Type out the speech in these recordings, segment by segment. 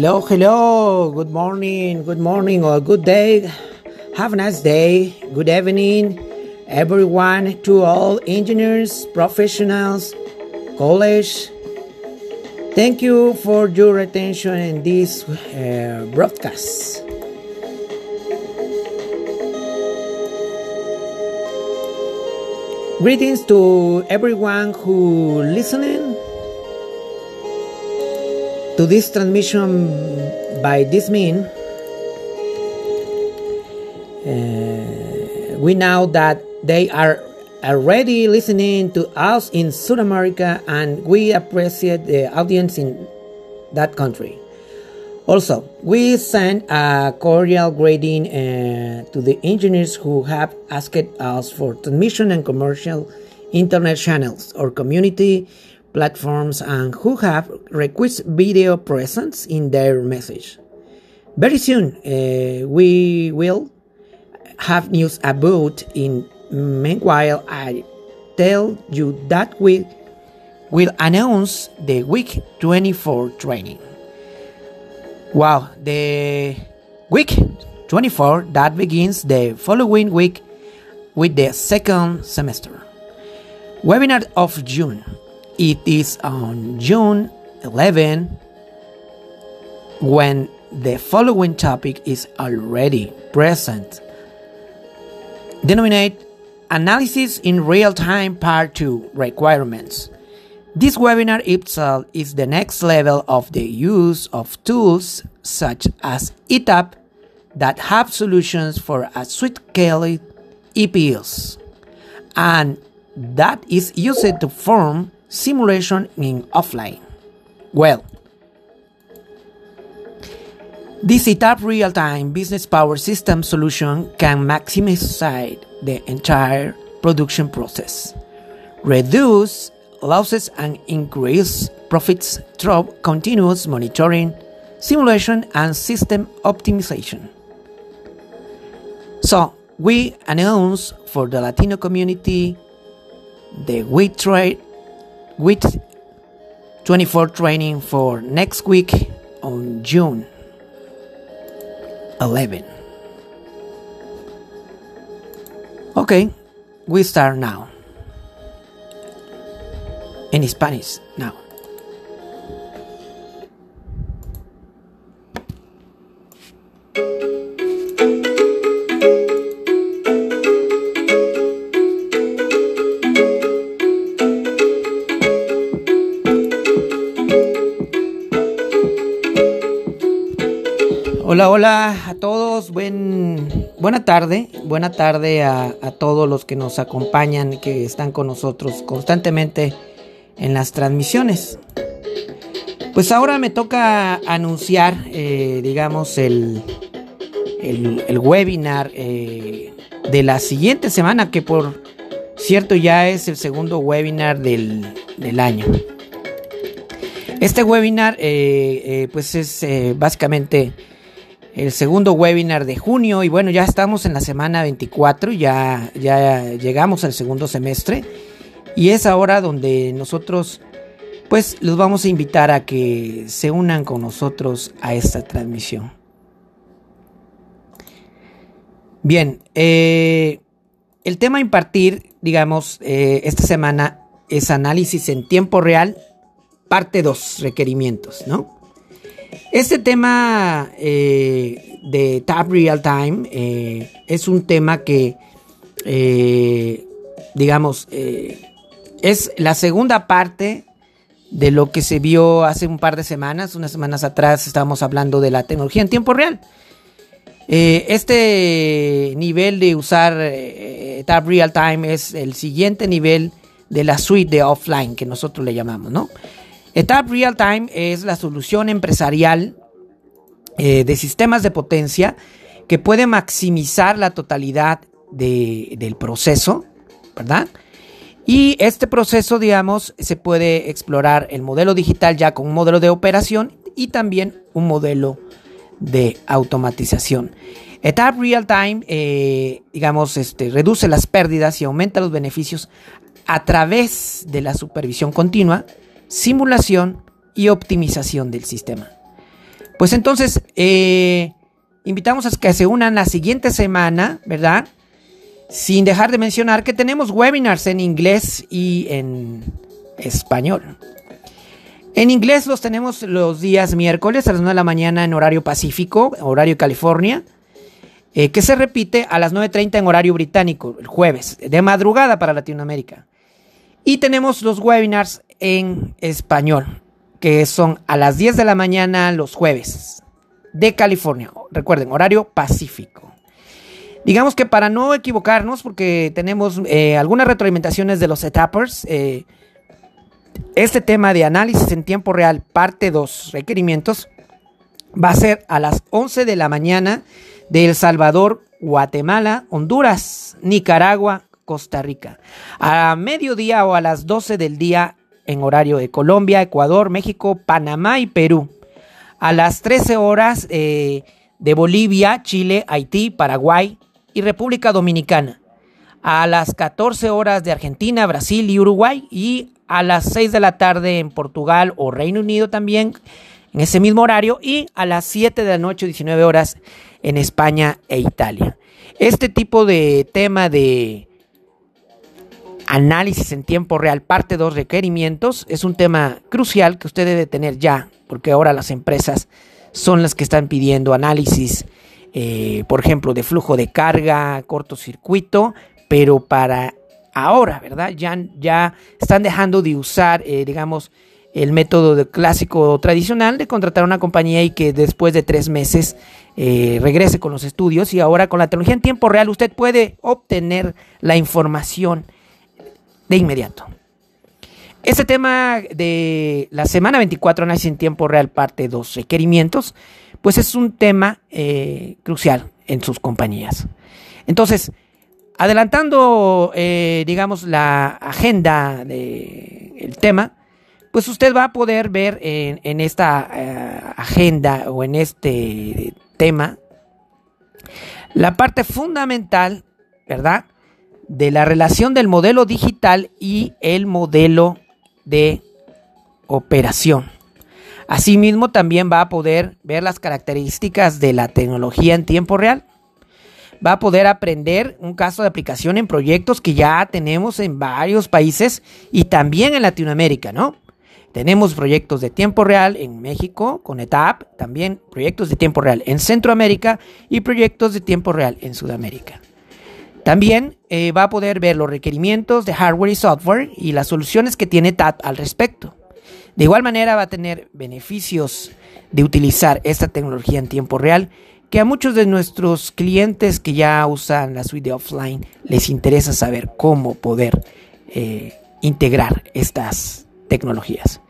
Hello, hello, good morning, good morning, or good day. Have a nice day, good evening, everyone, to all engineers, professionals, college. Thank you for your attention in this uh, broadcast. Greetings to everyone who listening to this transmission by this mean. Uh, we know that they are already listening to us in South America and we appreciate the audience in that country. Also, we send a cordial greeting uh, to the engineers who have asked us for transmission and commercial internet channels or community platforms and who have requested video presence in their message. Very soon, uh, we will have news about in meanwhile I tell you that we will announce the week 24 training. Wow, the week 24 that begins the following week with the second semester. Webinar of June. It is on June 11 when the following topic is already present. Denominate Analysis in Real Time Part 2 Requirements. This webinar itself is the next level of the use of tools such as ETAP that have solutions for a sweet scale EPLs and that is used to form simulation in offline. Well, this ETAP real-time business power system solution can maximize the entire production process, reduce losses and increase profits through continuous monitoring, simulation, and system optimization. So, we announce for the Latino community the WIT trade WIT 24 training for next week on June 11. Okay, we start now in Spanish now. Hola, hola a todos, buen, buena tarde, buena tarde a, todos los que nos acompañan, que están con nosotros constantemente en las transmisiones. Pues ahora me toca anunciar, eh, digamos, el, el, webinar eh, de la siguiente semana, que por cierto ya es el segundo webinar del, año. Este webinar, eh, pues es básicamente el segundo webinar de junio y bueno, ya estamos en la semana 24, ya, ya llegamos al segundo semestre. Y es ahora donde nosotros pues los vamos a invitar a que se unan con nosotros a esta transmisión. Bien, eh, el tema a impartir, digamos, eh, esta semana es análisis en tiempo real, parte 2, requerimientos, ¿no? Este tema eh, de Tab Real Time es un tema que, digamos, es la segunda parte de lo que se vio hace un par de semanas. Unas semanas atrás estábamos hablando de la tecnología en tiempo real. Eh, este nivel de usar eh, Tab Real Time es el siguiente nivel de la suite de offline que nosotros le llamamos, ¿no? Tab Real Time es la solución empresarial eh, de sistemas de potencia que puede maximizar la totalidad del proceso, ¿verdad? Y este proceso, digamos, se puede explorar el modelo digital ya con un modelo de operación y también un modelo de automatización. ETAP Real Time, eh, digamos, este, reduce las pérdidas y aumenta los beneficios a través de la supervisión continua, simulación y optimización del sistema. Pues entonces, eh, invitamos a que se unan la siguiente semana, ¿verdad? Sin dejar de mencionar que tenemos webinars en inglés y en español. En inglés los tenemos los días miércoles a las 9 de la mañana en horario pacífico, horario California, eh, que se repite a las 9.30 en horario británico, el jueves, de madrugada para Latinoamérica. Y tenemos los webinars en español, que son a las 10 de la mañana los jueves, de California. Recuerden, horario pacífico. Digamos que para no equivocarnos, porque tenemos eh, algunas retroalimentaciones de los etappers, eh, este tema de análisis en tiempo real, parte 2, requerimientos, va a ser a las 11 de la mañana de El Salvador, Guatemala, Honduras, Nicaragua, Costa Rica. A mediodía o a las 12 del día en horario de Colombia, Ecuador, México, Panamá y Perú. A las 13 horas eh, de Bolivia, Chile, Haití, Paraguay y República Dominicana. A las 14 horas de Argentina, Brasil y Uruguay. Y a las 6 de la tarde en Portugal o Reino Unido también, en ese mismo horario, y a las 7 de la noche, 19 horas, en España e Italia. Este tipo de tema de análisis en tiempo real, parte 2, requerimientos, es un tema crucial que usted debe tener ya, porque ahora las empresas son las que están pidiendo análisis, eh, por ejemplo, de flujo de carga, cortocircuito, pero para ahora, ¿verdad? Ya, ya están dejando de usar, eh, digamos, el método clásico tradicional de contratar a una compañía y que después de tres meses eh, regrese con los estudios y ahora con la tecnología en tiempo real usted puede obtener la información de inmediato. Este tema de la semana 24 análisis en tiempo real parte 2 requerimientos, pues es un tema eh, crucial en sus compañías. Entonces, Adelantando, eh, digamos, la agenda del tema, pues usted va a poder ver en, esta eh, agenda o en este tema la parte fundamental, ¿verdad? De la relación del modelo digital y el modelo de operación. Asimismo, también va a poder ver las características de la tecnología en tiempo real va a poder aprender un caso de aplicación en proyectos que ya tenemos en varios países y también en Latinoamérica, ¿no? Tenemos proyectos de tiempo real en México con ETAP, también proyectos de tiempo real en Centroamérica y proyectos de tiempo real en Sudamérica. También eh, va a poder ver los requerimientos de hardware y software y las soluciones que tiene TAP al respecto. De igual manera va a tener beneficios de utilizar esta tecnología en tiempo real que a muchos de nuestros clientes que ya usan la suite de offline les interesa saber cómo poder eh, integrar estas tecnologías.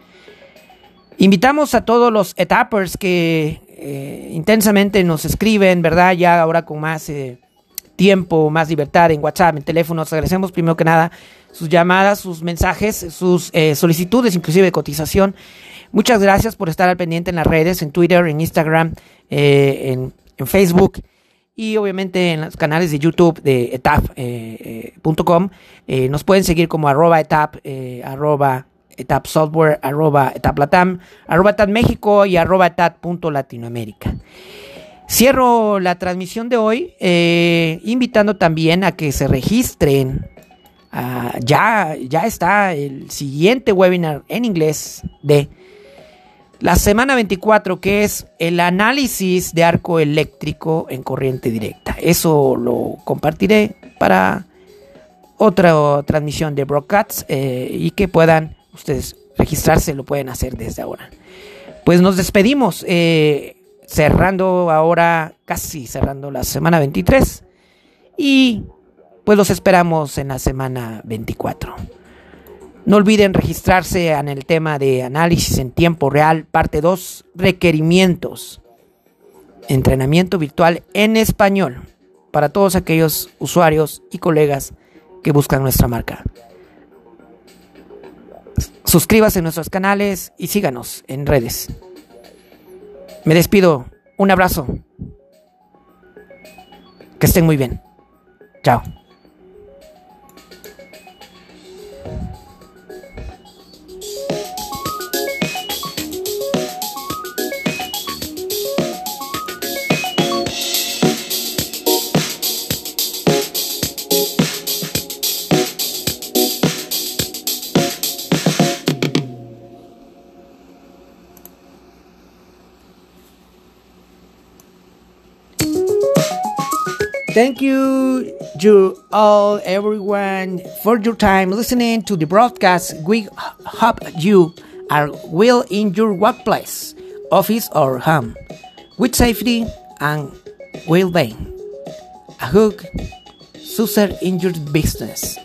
Invitamos a todos los etappers que eh, intensamente nos escriben, ¿verdad? Ya ahora con más tiempo, más libertad en WhatsApp, en teléfono. agradecemos primero que nada sus llamadas, sus mensajes, sus solicitudes, inclusive de cotización. Muchas gracias por estar al pendiente en las redes, en Twitter, en Instagram, en en Facebook y obviamente en los canales de YouTube de etap.com. Eh, eh, nos pueden seguir como arroba etap, eh, arroba etap software, arroba etaplatam, arroba etap México y arroba etap.latinoamérica. Cierro la transmisión de hoy invitando también a que se registren. Ah, ya, ya está el siguiente webinar en inglés de la semana 24, que es el análisis de arco eléctrico en corriente directa. Eso lo compartiré para otra transmisión de broadcasts eh, y que puedan ustedes registrarse, lo pueden hacer desde ahora. Pues nos despedimos, eh, cerrando ahora, casi cerrando la semana 23 y pues los esperamos en la semana 24. No olviden registrarse en el tema de análisis en tiempo real, parte 2, requerimientos. Entrenamiento virtual en español para todos aquellos usuarios y colegas que buscan nuestra marca. Suscríbase a nuestros canales y síganos en redes. Me despido. Un abrazo. Que estén muy bien. Chao. Thank you, you all, everyone, for your time listening to the broadcast. We hope you are well in your workplace, office, or home, with safety and well-being. A hug, success in your business.